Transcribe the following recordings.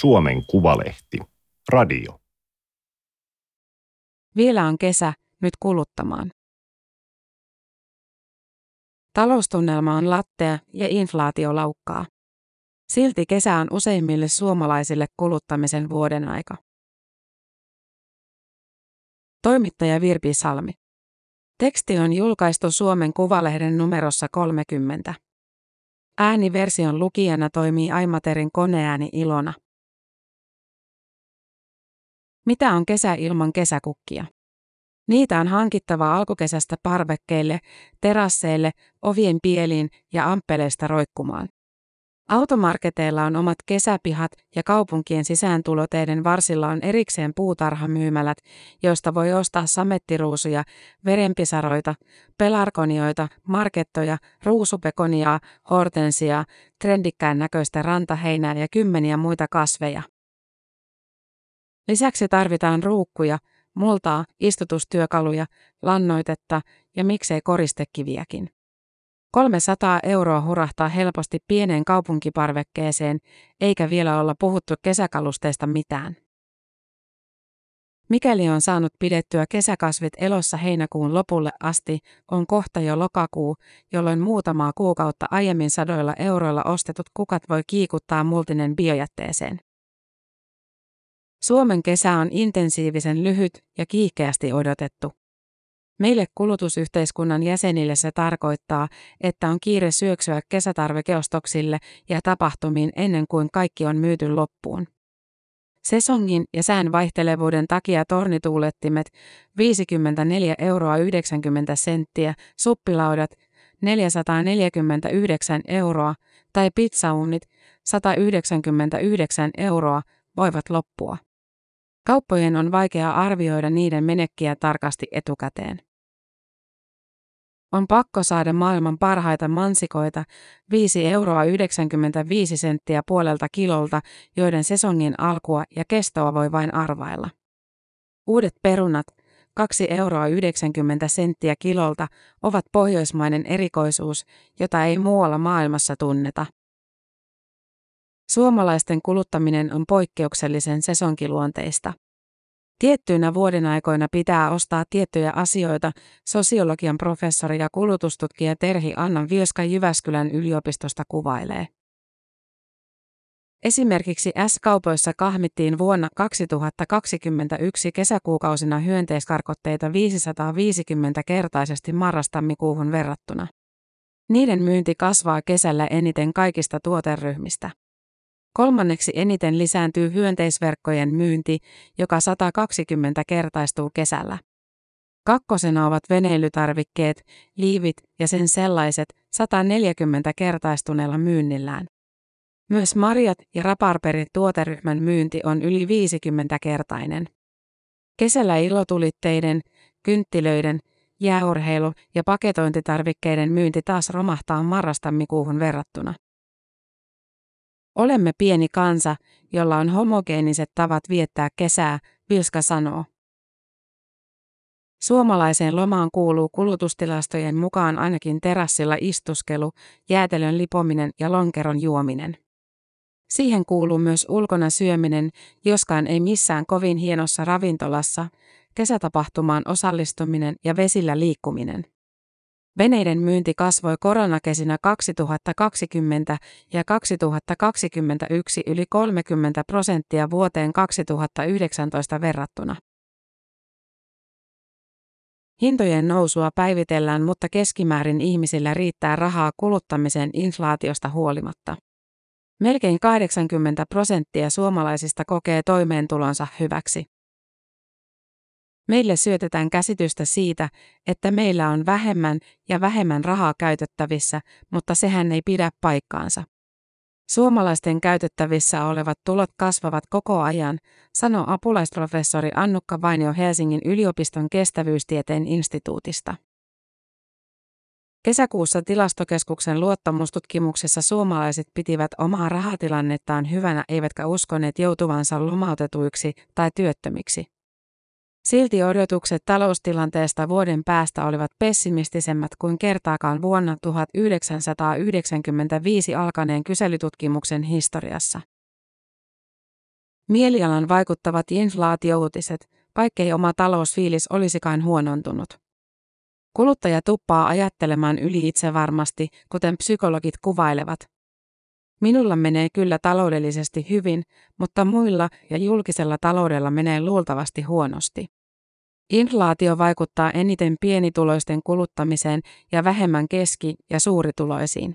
Suomen Kuvalehti. Radio. Vielä on kesä, nyt kuluttamaan. Taloustunnelma on lattea ja inflaatio laukkaa. Silti kesä on useimmille suomalaisille kuluttamisen vuoden aika. Toimittaja Virpi Salmi. Teksti on julkaistu Suomen Kuvalehden numerossa 30. Ääniversion lukijana toimii Aimaterin koneääni Ilona. Mitä on kesä ilman kesäkukkia? Niitä on hankittava alkukesästä parvekkeille, terasseille, ovien pieliin ja ampeleista roikkumaan. Automarketeilla on omat kesäpihat ja kaupunkien sisääntuloteiden varsilla on erikseen puutarhamyymälät, joista voi ostaa samettiruusuja, verenpisaroita, pelarkonioita, markettoja, ruusupekoniaa, hortensiaa, trendikkään näköistä rantaheinää ja kymmeniä muita kasveja. Lisäksi tarvitaan ruukkuja, multaa, istutustyökaluja, lannoitetta ja miksei koristekiviäkin. 300 euroa hurahtaa helposti pieneen kaupunkiparvekkeeseen, eikä vielä olla puhuttu kesäkalusteista mitään. Mikäli on saanut pidettyä kesäkasvit elossa heinäkuun lopulle asti, on kohta jo lokakuu, jolloin muutamaa kuukautta aiemmin sadoilla euroilla ostetut kukat voi kiikuttaa multinen biojätteeseen. Suomen kesä on intensiivisen lyhyt ja kiihkeästi odotettu. Meille kulutusyhteiskunnan jäsenille se tarkoittaa, että on kiire syöksyä kesätarvikeostoksille ja tapahtumiin ennen kuin kaikki on myyty loppuun. Sesongin ja sään vaihtelevuuden takia tornituulettimet 54 euroa 90 senttiä, suppilaudat 449 euroa tai pizzaunnit 199 euroa voivat loppua. Kauppojen on vaikea arvioida niiden menekkiä tarkasti etukäteen. On pakko saada maailman parhaita mansikoita 5 euroa 95 senttiä puolelta kilolta, joiden sesongin alkua ja kestoa voi vain arvailla. Uudet perunat 2 euroa 90 senttiä kilolta ovat pohjoismainen erikoisuus, jota ei muualla maailmassa tunneta. Suomalaisten kuluttaminen on poikkeuksellisen sesonkiluonteista. Tiettyinä vuodenaikoina pitää ostaa tiettyjä asioita, sosiologian professori ja kulutustutkija Terhi Annan Vieska Jyväskylän yliopistosta kuvailee. Esimerkiksi S-kaupoissa kahmittiin vuonna 2021 kesäkuukausina hyönteiskarkotteita 550-kertaisesti marrastammikuuhun verrattuna. Niiden myynti kasvaa kesällä eniten kaikista tuoteryhmistä. Kolmanneksi eniten lisääntyy hyönteisverkkojen myynti, joka 120 kertaistuu kesällä. Kakkosena ovat veneilytarvikkeet, liivit ja sen sellaiset 140 kertaistuneella myynnillään. Myös marjat ja raparperit tuoteryhmän myynti on yli 50 kertainen. Kesällä ilotulitteiden, kynttilöiden, jääurheilu- ja paketointitarvikkeiden myynti taas romahtaa marrastammikuuhun verrattuna. Olemme pieni kansa, jolla on homogeeniset tavat viettää kesää, Vilska sanoo. Suomalaiseen lomaan kuuluu kulutustilastojen mukaan ainakin terassilla istuskelu, jäätelön lipominen ja lonkeron juominen. Siihen kuuluu myös ulkona syöminen, joskaan ei missään kovin hienossa ravintolassa, kesätapahtumaan osallistuminen ja vesillä liikkuminen. Veneiden myynti kasvoi koronakesinä 2020 ja 2021 yli 30 prosenttia vuoteen 2019 verrattuna. Hintojen nousua päivitellään, mutta keskimäärin ihmisillä riittää rahaa kuluttamiseen inflaatiosta huolimatta. Melkein 80 prosenttia suomalaisista kokee toimeentulonsa hyväksi. Meille syötetään käsitystä siitä, että meillä on vähemmän ja vähemmän rahaa käytettävissä, mutta sehän ei pidä paikkaansa. Suomalaisten käytettävissä olevat tulot kasvavat koko ajan, sanoo apulaisprofessori Annukka Vainio Helsingin yliopiston kestävyystieteen instituutista. Kesäkuussa tilastokeskuksen luottamustutkimuksessa suomalaiset pitivät omaa rahatilannettaan hyvänä eivätkä uskoneet joutuvansa lomautetuiksi tai työttömiksi. Silti odotukset taloustilanteesta vuoden päästä olivat pessimistisemmät kuin kertaakaan vuonna 1995 alkaneen kyselytutkimuksen historiassa. Mielialan vaikuttavat inflaatiouutiset, vaikkei oma talousfiilis olisikaan huonontunut. Kuluttaja tuppaa ajattelemaan yli itse varmasti, kuten psykologit kuvailevat. Minulla menee kyllä taloudellisesti hyvin, mutta muilla ja julkisella taloudella menee luultavasti huonosti. Inflaatio vaikuttaa eniten pienituloisten kuluttamiseen ja vähemmän keski- ja suurituloisiin.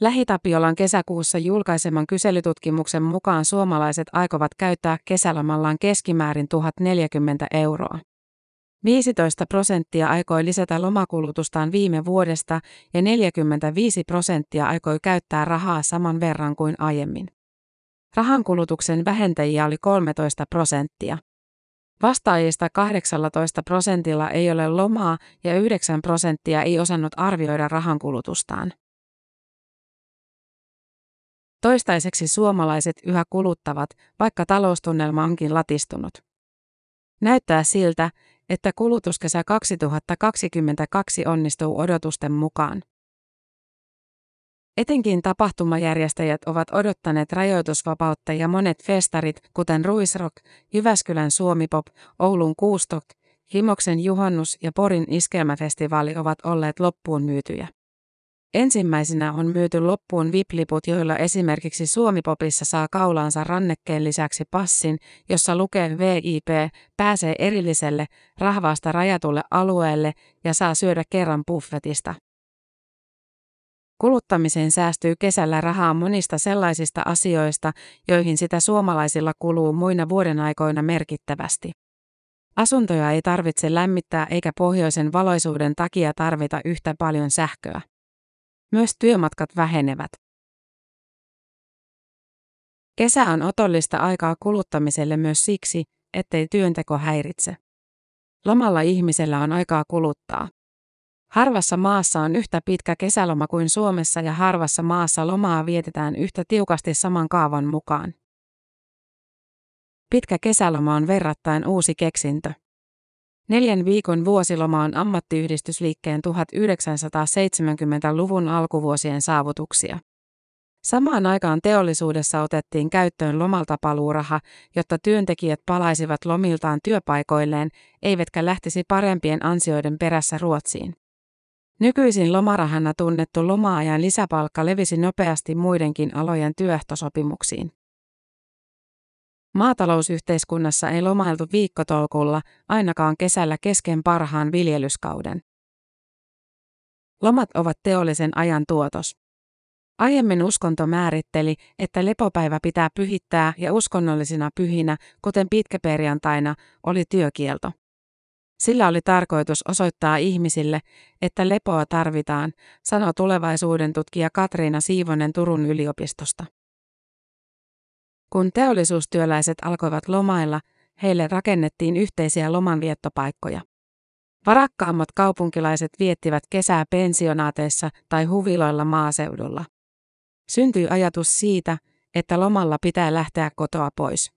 Lähitapiolan kesäkuussa julkaiseman kyselytutkimuksen mukaan suomalaiset aikovat käyttää kesälomallaan keskimäärin 1040 euroa. 15 prosenttia aikoi lisätä lomakulutustaan viime vuodesta ja 45 prosenttia aikoi käyttää rahaa saman verran kuin aiemmin. Rahankulutuksen vähentäjiä oli 13 prosenttia. Vastaajista 18 prosentilla ei ole lomaa ja 9 prosenttia ei osannut arvioida rahankulutustaan. Toistaiseksi suomalaiset yhä kuluttavat, vaikka taloustunnelma onkin latistunut. Näyttää siltä, että kulutuskesä 2022 onnistuu odotusten mukaan. Etenkin tapahtumajärjestäjät ovat odottaneet rajoitusvapautta ja monet festarit, kuten Ruisrock, Jyväskylän Suomipop, Oulun Kuustok, Himoksen juhannus ja Porin iskelmäfestivaali ovat olleet loppuun myytyjä. Ensimmäisenä on myyty loppuun VIP-liput, joilla esimerkiksi Suomipopissa saa kaulaansa rannekkeen lisäksi passin, jossa lukee VIP, pääsee erilliselle, rahvaasta rajatulle alueelle ja saa syödä kerran buffetista. Kuluttamiseen säästyy kesällä rahaa monista sellaisista asioista, joihin sitä suomalaisilla kuluu muina vuoden aikoina merkittävästi. Asuntoja ei tarvitse lämmittää eikä pohjoisen valoisuuden takia tarvita yhtä paljon sähköä. Myös työmatkat vähenevät. Kesä on otollista aikaa kuluttamiselle myös siksi, ettei työnteko häiritse. Lomalla ihmisellä on aikaa kuluttaa. Harvassa maassa on yhtä pitkä kesäloma kuin Suomessa ja harvassa maassa lomaa vietetään yhtä tiukasti saman kaavan mukaan. Pitkä kesäloma on verrattain uusi keksintö. Neljän viikon vuosiloma on ammattiyhdistysliikkeen 1970-luvun alkuvuosien saavutuksia. Samaan aikaan teollisuudessa otettiin käyttöön lomaltapaluuraha, jotta työntekijät palaisivat lomiltaan työpaikoilleen, eivätkä lähtisi parempien ansioiden perässä Ruotsiin. Nykyisin lomarahana tunnettu lomaajan lisäpalkka levisi nopeasti muidenkin alojen työehtosopimuksiin. Maatalousyhteiskunnassa ei lomailtu viikkotolkulla, ainakaan kesällä kesken parhaan viljelyskauden. Lomat ovat teollisen ajan tuotos. Aiemmin uskonto määritteli, että lepopäivä pitää pyhittää ja uskonnollisina pyhinä, kuten pitkäperjantaina, oli työkielto. Sillä oli tarkoitus osoittaa ihmisille, että lepoa tarvitaan, sanoi tulevaisuuden tutkija Katriina Siivonen Turun yliopistosta. Kun teollisuustyöläiset alkoivat lomailla, heille rakennettiin yhteisiä lomanviettopaikkoja. Varakkaammat kaupunkilaiset viettivät kesää pensionaateissa tai huviloilla maaseudulla. Syntyi ajatus siitä, että lomalla pitää lähteä kotoa pois.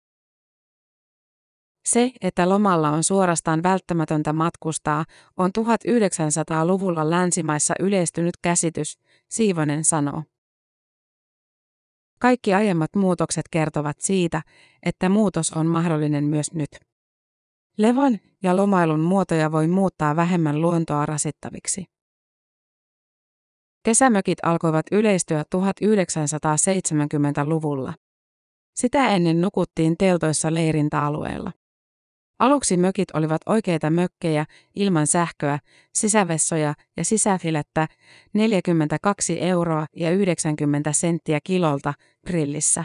Se, että lomalla on suorastaan välttämätöntä matkustaa, on 1900-luvulla länsimaissa yleistynyt käsitys, Siivonen sanoo. Kaikki aiemmat muutokset kertovat siitä, että muutos on mahdollinen myös nyt. Levon ja lomailun muotoja voi muuttaa vähemmän luontoa rasittaviksi. Kesämökit alkoivat yleistyä 1970-luvulla. Sitä ennen nukuttiin teltoissa leirintäalueella. Aluksi mökit olivat oikeita mökkejä ilman sähköä, sisävessoja ja sisäfilettä 42 euroa ja 90 senttiä kilolta grillissä.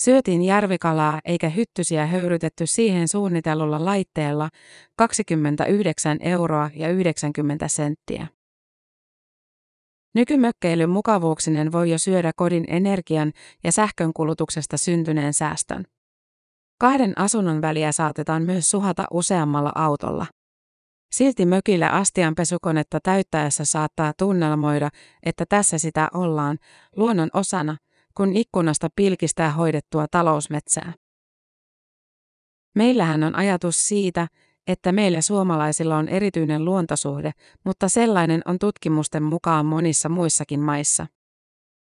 Syötiin järvikalaa eikä hyttysiä höyrytetty siihen suunnitellulla laitteella 29 euroa ja 90 senttiä. Nykymökkeilyn mukavuuksinen voi jo syödä kodin energian ja sähkönkulutuksesta syntyneen säästön. Kahden asunnon väliä saatetaan myös suhata useammalla autolla. Silti mökillä astianpesukonetta täyttäessä saattaa tunnelmoida, että tässä sitä ollaan, luonnon osana, kun ikkunasta pilkistää hoidettua talousmetsää. Meillähän on ajatus siitä, että meillä suomalaisilla on erityinen luontosuhde, mutta sellainen on tutkimusten mukaan monissa muissakin maissa.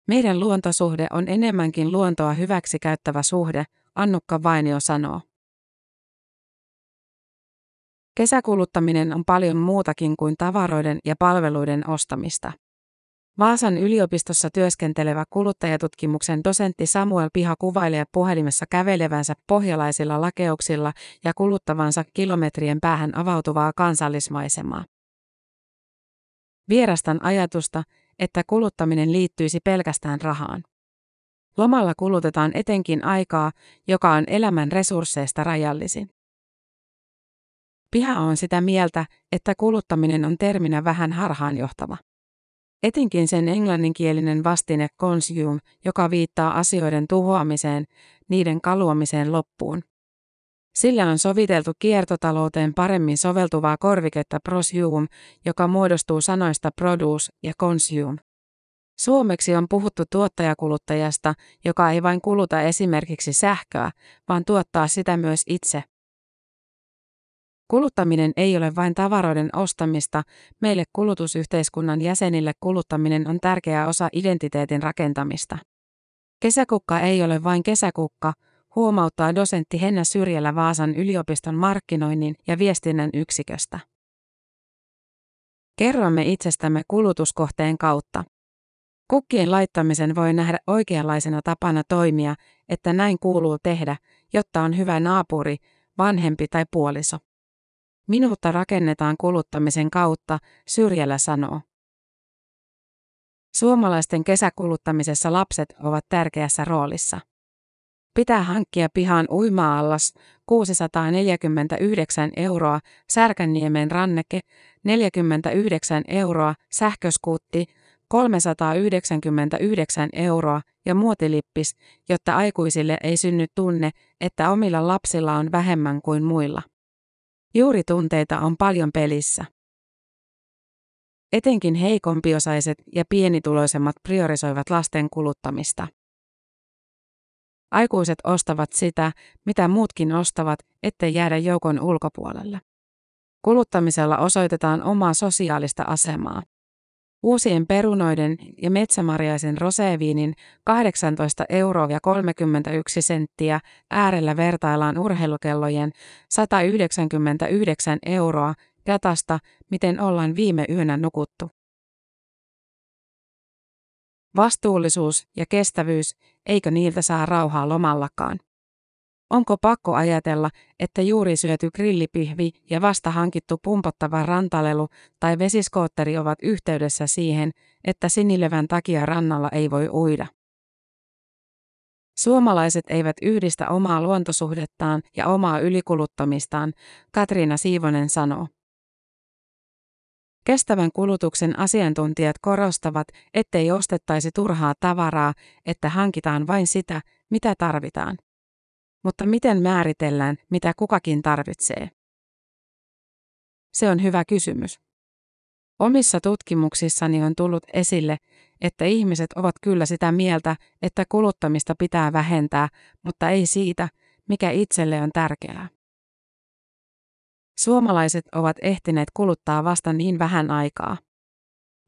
Meidän luontosuhde on enemmänkin luontoa hyväksi käyttävä suhde, Annukka Vainio sanoo. Kesäkuluttaminen on paljon muutakin kuin tavaroiden ja palveluiden ostamista. Vaasan yliopistossa työskentelevä kuluttajatutkimuksen dosentti Samuel Piha kuvailee puhelimessa kävelevänsä pohjalaisilla lakeuksilla ja kuluttavansa kilometrien päähän avautuvaa kansallismaisemaa. Vierastan ajatusta, että kuluttaminen liittyisi pelkästään rahaan. Lomalla kulutetaan etenkin aikaa, joka on elämän resursseista rajallisin. Piha on sitä mieltä, että kuluttaminen on terminä vähän harhaanjohtava. Etenkin sen englanninkielinen vastine consume, joka viittaa asioiden tuhoamiseen, niiden kaluamiseen loppuun. Sillä on soviteltu kiertotalouteen paremmin soveltuvaa korviketta prosume, joka muodostuu sanoista produce ja consume. Suomeksi on puhuttu tuottajakuluttajasta, joka ei vain kuluta esimerkiksi sähköä, vaan tuottaa sitä myös itse. Kuluttaminen ei ole vain tavaroiden ostamista, meille kulutusyhteiskunnan jäsenille kuluttaminen on tärkeä osa identiteetin rakentamista. Kesäkukka ei ole vain kesäkukka, huomauttaa dosentti Hennä Syrjällä Vaasan yliopiston markkinoinnin ja viestinnän yksiköstä. Kerromme itsestämme kulutuskohteen kautta. Kukkien laittamisen voi nähdä oikeanlaisena tapana toimia, että näin kuuluu tehdä, jotta on hyvä naapuri, vanhempi tai puoliso. Minuutta rakennetaan kuluttamisen kautta, Syrjällä sanoo. Suomalaisten kesäkuluttamisessa lapset ovat tärkeässä roolissa. Pitää hankkia pihaan uima-allas 649 euroa, Särkänniemen ranneke 49 euroa, sähköskuutti 399 euroa ja muotilippis, jotta aikuisille ei synny tunne, että omilla lapsilla on vähemmän kuin muilla. Juuri tunteita on paljon pelissä. Etenkin heikompioisaiset ja pienituloisemmat priorisoivat lasten kuluttamista. Aikuiset ostavat sitä, mitä muutkin ostavat, ettei jäädä joukon ulkopuolelle. Kuluttamisella osoitetaan omaa sosiaalista asemaa. Uusien perunoiden ja metsämarjaisen roseviinin 18 euroa ja 31 senttiä äärellä vertaillaan urheilukellojen 199 euroa datasta, miten ollaan viime yönä nukuttu. Vastuullisuus ja kestävyys, eikö niiltä saa rauhaa lomallakaan? Onko pakko ajatella, että juuri syöty grillipihvi ja vasta hankittu pumpottava rantalelu tai vesiskootteri ovat yhteydessä siihen, että sinilevän takia rannalla ei voi uida? Suomalaiset eivät yhdistä omaa luontosuhdettaan ja omaa ylikuluttamistaan, Katriina Siivonen sanoo. Kestävän kulutuksen asiantuntijat korostavat, ettei ostettaisi turhaa tavaraa, että hankitaan vain sitä, mitä tarvitaan. Mutta miten määritellään, mitä kukakin tarvitsee? Se on hyvä kysymys. Omissa tutkimuksissani on tullut esille, että ihmiset ovat kyllä sitä mieltä, että kuluttamista pitää vähentää, mutta ei siitä, mikä itselle on tärkeää. Suomalaiset ovat ehtineet kuluttaa vasta niin vähän aikaa.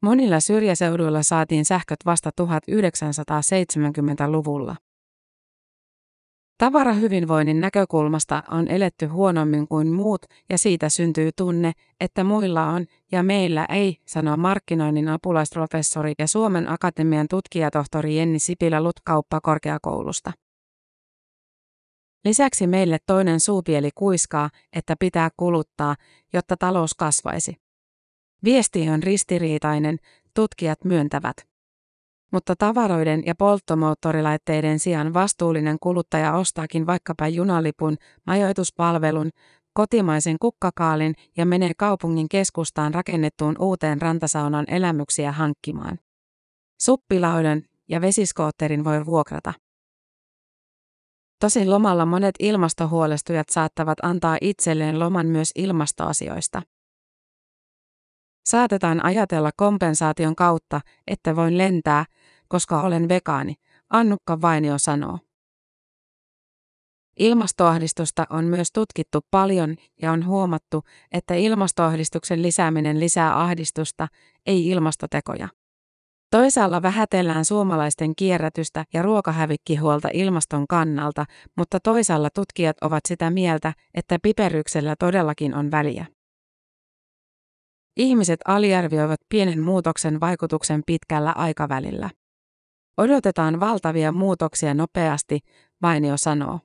Monilla syrjäseuduilla saatiin sähköt vasta 1970-luvulla. Tavarahyvinvoinnin näkökulmasta on eletty huonommin kuin muut ja siitä syntyy tunne, että muilla on ja meillä ei, sanoo markkinoinnin apulaisprofessori ja Suomen Akatemian tutkijatohtori Jenni Sipilä Lutkauppa-korkeakoulusta. Lisäksi meille toinen suupieli kuiskaa, että pitää kuluttaa, jotta talous kasvaisi. Viesti on ristiriitainen, tutkijat myöntävät mutta tavaroiden ja polttomoottorilaitteiden sijaan vastuullinen kuluttaja ostaakin vaikkapa junalipun, majoituspalvelun, kotimaisen kukkakaalin ja menee kaupungin keskustaan rakennettuun uuteen rantasaunan elämyksiä hankkimaan. Suppilaudan ja vesiskootterin voi vuokrata. Tosin lomalla monet ilmastohuolestujat saattavat antaa itselleen loman myös ilmastoasioista. Saatetaan ajatella kompensaation kautta, että voin lentää, koska olen vegaani, Annukka Vainio sanoo. Ilmastoahdistusta on myös tutkittu paljon ja on huomattu, että ilmastoahdistuksen lisääminen lisää ahdistusta, ei ilmastotekoja. Toisaalla vähätellään suomalaisten kierrätystä ja ruokahävikkihuolta ilmaston kannalta, mutta toisaalla tutkijat ovat sitä mieltä, että piperyksellä todellakin on väliä. Ihmiset aliarvioivat pienen muutoksen vaikutuksen pitkällä aikavälillä. Odotetaan valtavia muutoksia nopeasti, Vainio sanoo.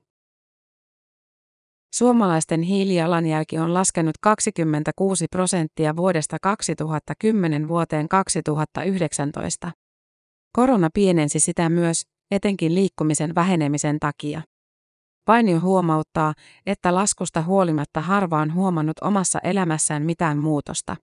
Suomalaisten hiilijalanjälki on laskenut 26 prosenttia vuodesta 2010 vuoteen 2019. Korona pienensi sitä myös, etenkin liikkumisen vähenemisen takia. Vainio huomauttaa, että laskusta huolimatta harva on huomannut omassa elämässään mitään muutosta.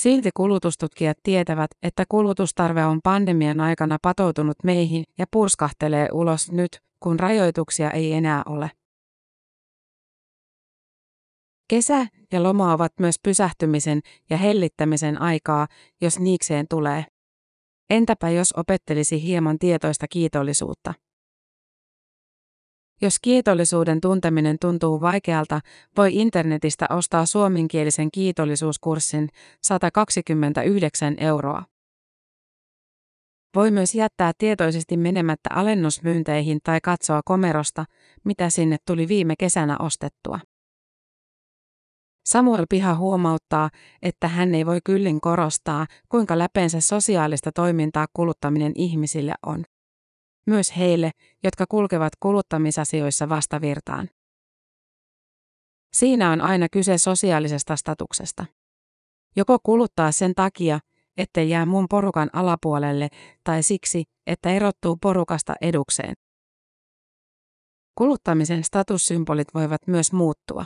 Silti kulutustutkijat tietävät, että kulutustarve on pandemian aikana patoutunut meihin ja purskahtelee ulos nyt, kun rajoituksia ei enää ole. Kesä ja loma ovat myös pysähtymisen ja hellittämisen aikaa, jos niikseen tulee. Entäpä jos opettelisi hieman tietoista kiitollisuutta? Jos kiitollisuuden tunteminen tuntuu vaikealta, voi internetistä ostaa suomenkielisen kiitollisuuskurssin 129 euroa. Voi myös jättää tietoisesti menemättä alennusmyynteihin tai katsoa komerosta, mitä sinne tuli viime kesänä ostettua. Samuel Piha huomauttaa, että hän ei voi kyllin korostaa, kuinka läpeensä sosiaalista toimintaa kuluttaminen ihmisille on. Myös heille, jotka kulkevat kuluttamisasioissa vastavirtaan. Siinä on aina kyse sosiaalisesta statuksesta. Joko kuluttaa sen takia, ettei jää muun porukan alapuolelle, tai siksi, että erottuu porukasta edukseen. Kuluttamisen statussymbolit voivat myös muuttua.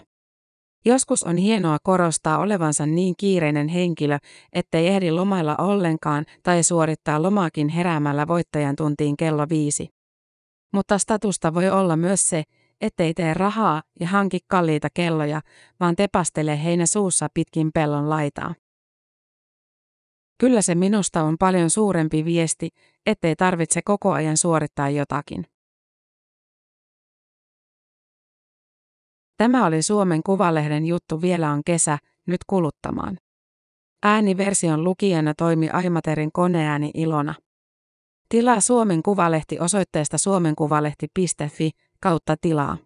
Joskus on hienoa korostaa olevansa niin kiireinen henkilö, ettei ehdi lomailla ollenkaan tai suorittaa lomaakin heräämällä voittajan tuntiin kello viisi. Mutta statusta voi olla myös se, ettei tee rahaa ja hanki kalliita kelloja, vaan tepastele heinä suussa pitkin pellon laitaa. Kyllä se minusta on paljon suurempi viesti, ettei tarvitse koko ajan suorittaa jotakin. Tämä oli Suomen Kuvalehden juttu Vielä on kesä, nyt kuluttamaan. Ääniversion lukijana toimi Aimaterin koneääni Ilona. Tilaa Suomen Kuvalehti osoitteesta suomenkuvalehti.fi kautta tilaa.